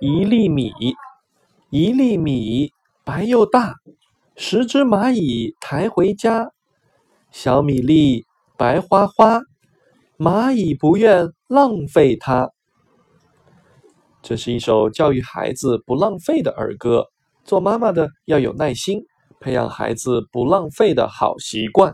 一粒米一粒米白又大十只蚂蚁抬回家。小米粒白花花蚂蚁不愿浪费它。这是一首教育孩子不浪费的儿歌做妈妈的要有耐心培养孩子不浪费的好习惯。